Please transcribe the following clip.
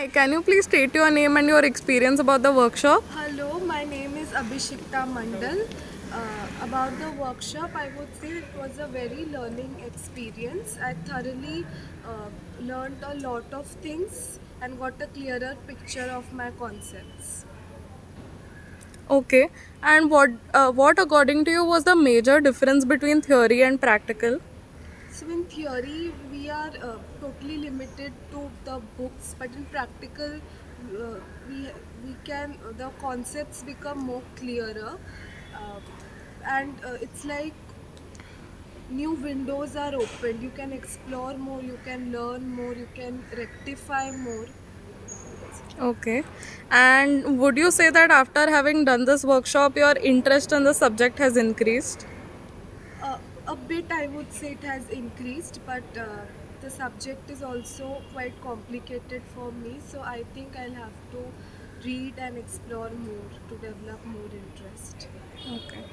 Hi, can you please state your name and your experience about the workshop? Hello, my name is Abhishikta Mandal. Uh, about the workshop, I would say it was a very learning experience. I thoroughly uh, learned a lot of things and got a clearer picture of my concepts. Okay. And what uh, what according to you was the major difference between theory and practical? So, in theory, we are uh, totally limited to the books, but in practical, uh, we, we can the concepts become more clearer, uh, and uh, it's like new windows are opened. You can explore more, you can learn more, you can rectify more. Okay. And would you say that after having done this workshop your interest in the subject has increased? A bit, I would say, it has increased, but uh, the subject is also quite complicated for me. So I think I'll have to read and explore more to develop more interest. Okay.